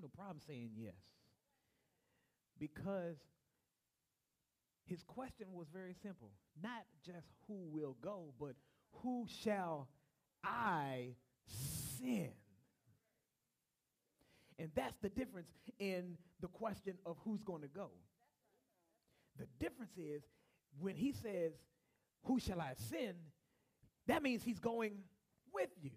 no problem saying yes. Because his question was very simple. Not just who will go, but who shall I send? And that's the difference in the question of who's going to go. The difference is when he says, Who shall I send? That means he's going with you.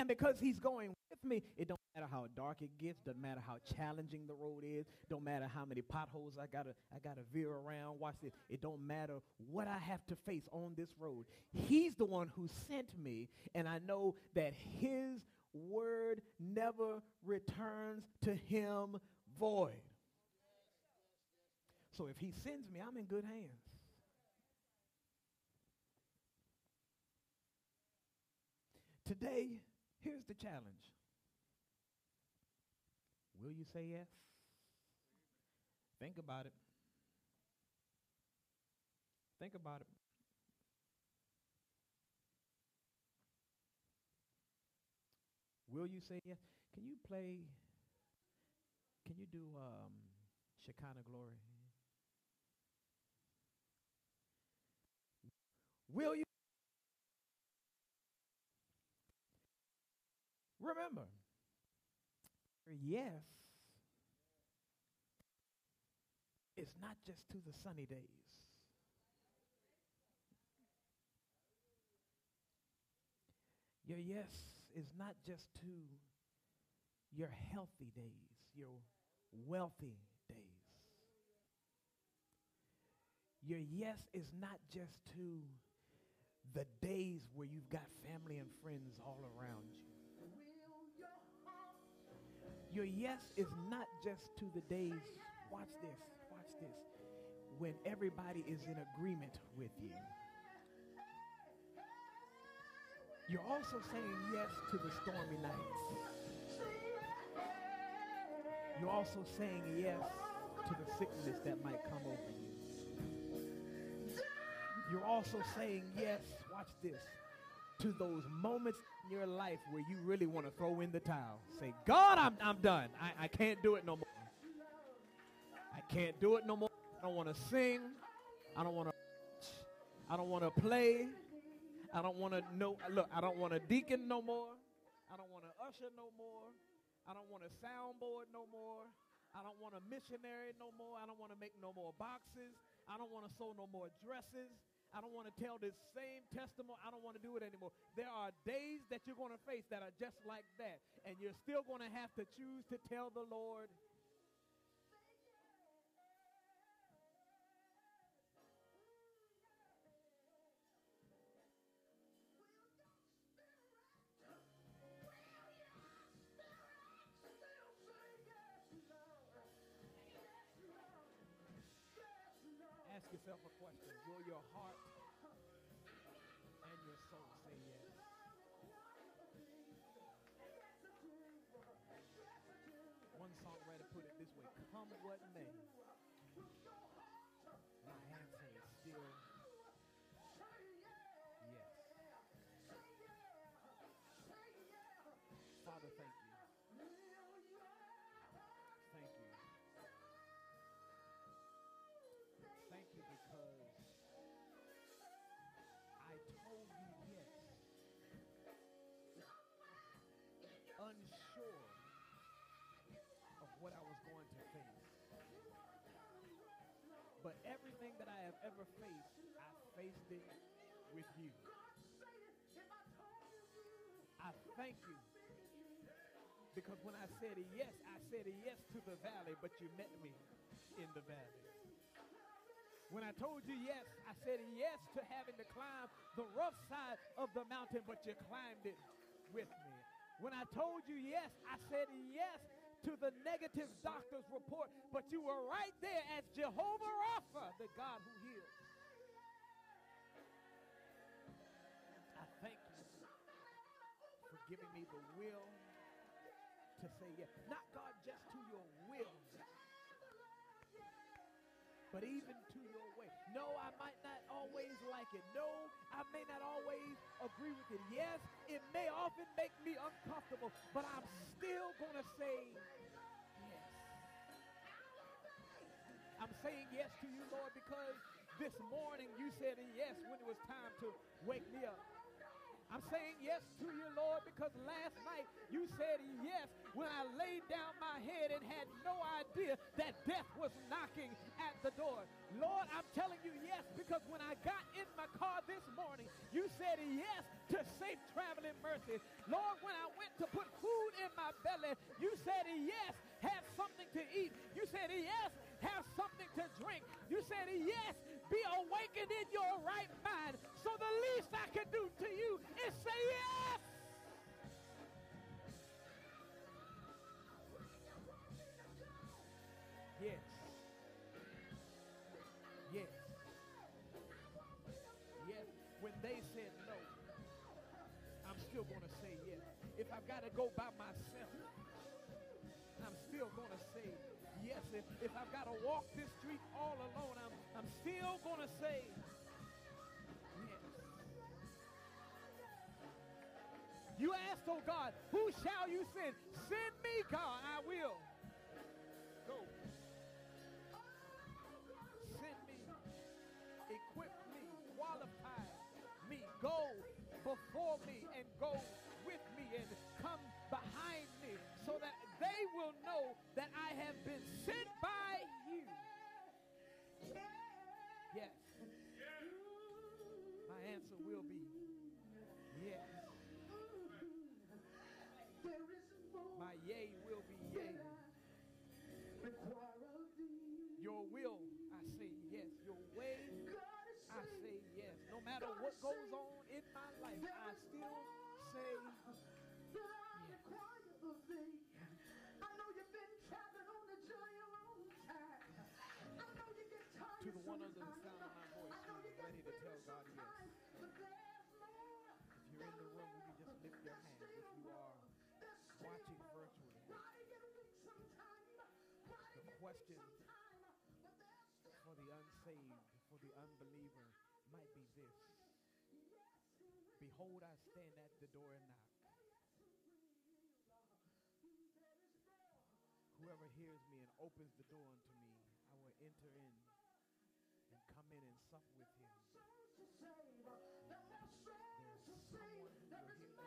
And because he's going with me, it don't matter how dark it gets, doesn't matter how challenging the road is, don't matter how many potholes I gotta I gotta veer around. Watch this. It don't matter what I have to face on this road. He's the one who sent me, and I know that his word never returns to him void. So if he sends me, I'm in good hands. Today, here's the challenge. Will you say yes? Think about it. Think about it. Will you say yes? Can you play? Can you do um, Shekinah Glory? Will you? Remember, yes, it's not just to the sunny days. Your yes is not just to your healthy days, your wealthy days. Your yes is not just to the days where you've got family and friends all around you. Your yes is not just to the days, watch this, watch this, when everybody is in agreement with you. You're also saying yes to the stormy nights. You're also saying yes to the sickness that might come over you. You're also saying yes, watch this, to those moments in your life where you really want to throw in the towel. Say, God, I'm, I'm done. I, I can't do it no more. I can't do it no more. I don't want to sing. I don't want to. I don't want to play. I don't want to know. Look, I don't want a deacon no more. I don't want to usher no more. I don't want a soundboard no more. I don't want a missionary no more. I don't want to make no more boxes. I don't want to sew no more dresses. I don't want to tell this same testimony. I don't want to do it anymore. There are days that you're going to face that are just like that. And you're still going to have to choose to tell the Lord, ask yourself a question. Will your heart this way, come what may, my answer is still yes. Father, thank you. Thank you. Thank you because I told you yes, unsure of what I was But everything that I have ever faced, I faced it with you. I thank you because when I said a yes, I said a yes to the valley, but you met me in the valley. When I told you yes, I said yes to having to climb the rough side of the mountain, but you climbed it with me. When I told you yes, I said yes to the negative doctor's report, but you were right there as Jehovah Rapha, the God who heals. I thank you for giving me the will to say yes. Not God just to your will, but even to your way. No, I might not always like it. No, I may not always agree with it. Yes, it may often make me uncomfortable, but I'm still going to say yes. I'm saying yes to you, Lord, because this morning you said yes when it was time to wake me up. I'm saying yes to you, Lord, because last night you said yes when I laid down my head and had no idea that death was knocking at the door. Lord, I'm telling you yes because when I got in my car this morning, you said yes to safe traveling mercy. Lord, when I went to put food in my belly, you said yes, have something to eat. You said yes, You said yes, be awakened in your right mind. So the least I can do to you is say. Yes. If I've got to walk this street all alone, I'm, I'm still going to say yes. You asked, oh God, who shall you send? Send me, God, I will. Go. Send me. Equip me. Qualify me. Go before me and go will know that I have been sent by you. Yes. My answer will be yes. My yea will be yea. Your will, I say yes. Your way, I say yes. No matter what goes on in my life, I still say God yes. If you're in the room, you just lift your hands if you are watching virtually. The question for the unsaved, for the unbeliever, might be this. Behold, I stand at the door and knock. Whoever hears me and opens the door unto me, I will enter in and come in and sup with him. There's someone who will hear this message. You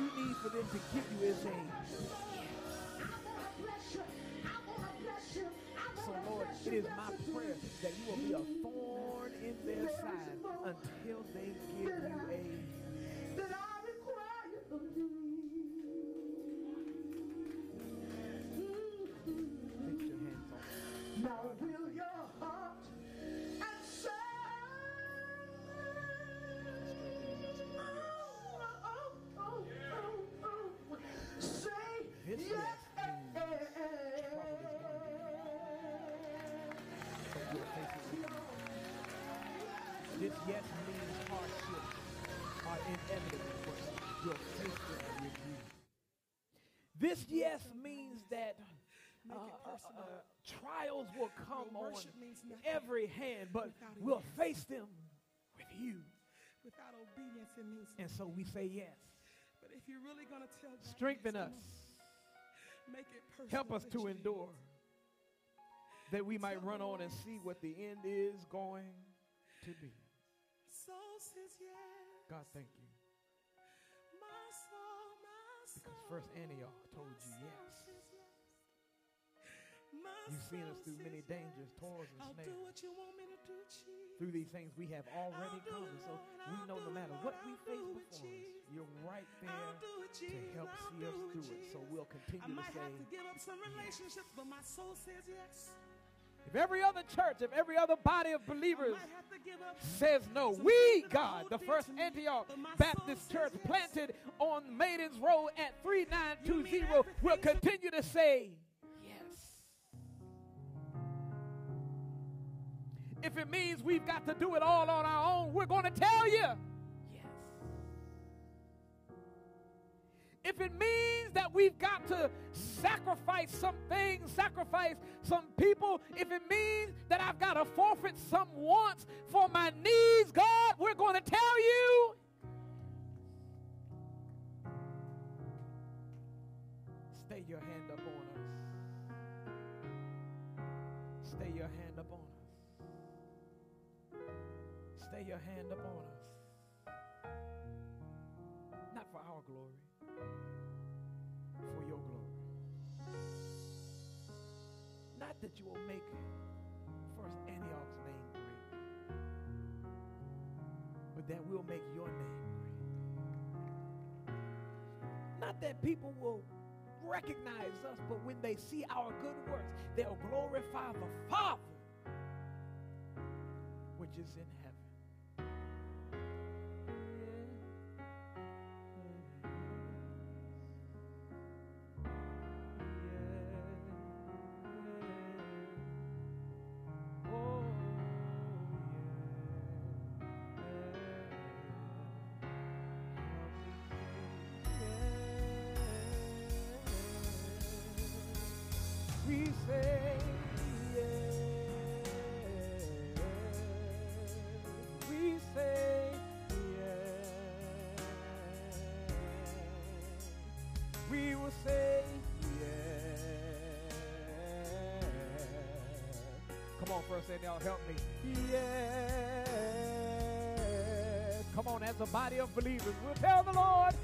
you need for them to give you is a So, Lord, it is my prayer that you will be a thorn in their side until they give you a But you'll face it with me. This yes means hardships are inevitable, face with me. This yes means that uh, uh, uh, trials will come Your on every hand, but we'll face them with you. Without obedience, it means And so we say yes. But if you're really going to tell God, Strengthen yes, us. Make it personal. Help us to endure that we might run on and see what the end is going to be. Soul says yes. God, thank you. My soul, my soul. Because first Antioch told you my soul yes. yes. You've seen us through many dangers, toils, and I'll do snares. what you want me to do. Through these things we have already come. so we know no matter what we face before us, you're right there to help see us through it. So we'll I continue to might say, have to give up some relationships, but my soul says yes. If every other church, if every other body of believers might have to give up says no, we, God, the first Antioch but my soul Baptist Church planted on Maidens Road at 3920 will continue to say yes. If it means we've got to do it all on our own, we're going to tell you yes. If it means that we've got to sacrifice some things, sacrifice some people, if it means that I've got to forfeit some wants for my needs, God, we're going to tell you. Stay your hand up on us. Stay your hand up on us. Stay your hand up on us. Not for our glory, Not that you will make First Antioch's name great, but that we'll make your name great. Not that people will recognize us, but when they see our good works, they'll glorify the Father which is in heaven. And y'all help me. Yes. Come on, as a body of believers, we'll tell the Lord,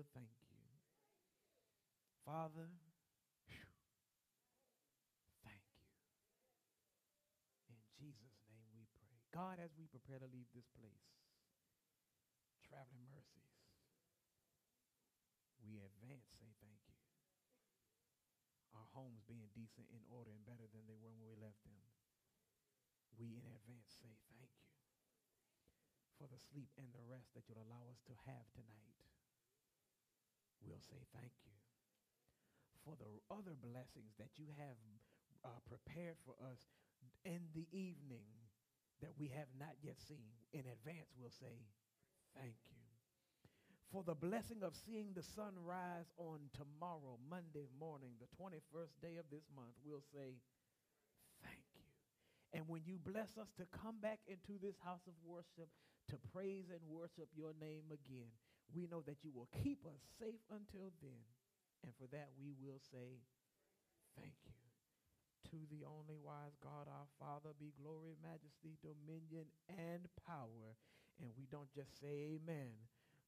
Father, thank you. Father, phew, thank you. In Jesus' name we pray. God, as we prepare to leave this place, traveling mercies, we advance say thank you. Our homes being decent, in order, and better than they were when we left them. We in advance say thank you for the sleep and the rest that you'll allow us to have tonight. Say thank you for the other blessings that you have uh, prepared for us in the evening that we have not yet seen. In advance, we'll say thank you. For the blessing of seeing the sun rise on tomorrow, Monday morning, the 21st day of this month, we'll say thank you. And when you bless us to come back into this house of worship to praise and worship your name again, we know that you will keep us safe until then. And for that, we will say thank you. To the only wise God, our Father, be glory, majesty, dominion, and power. And we don't just say amen,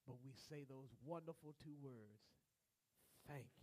but we say those wonderful two words thank you.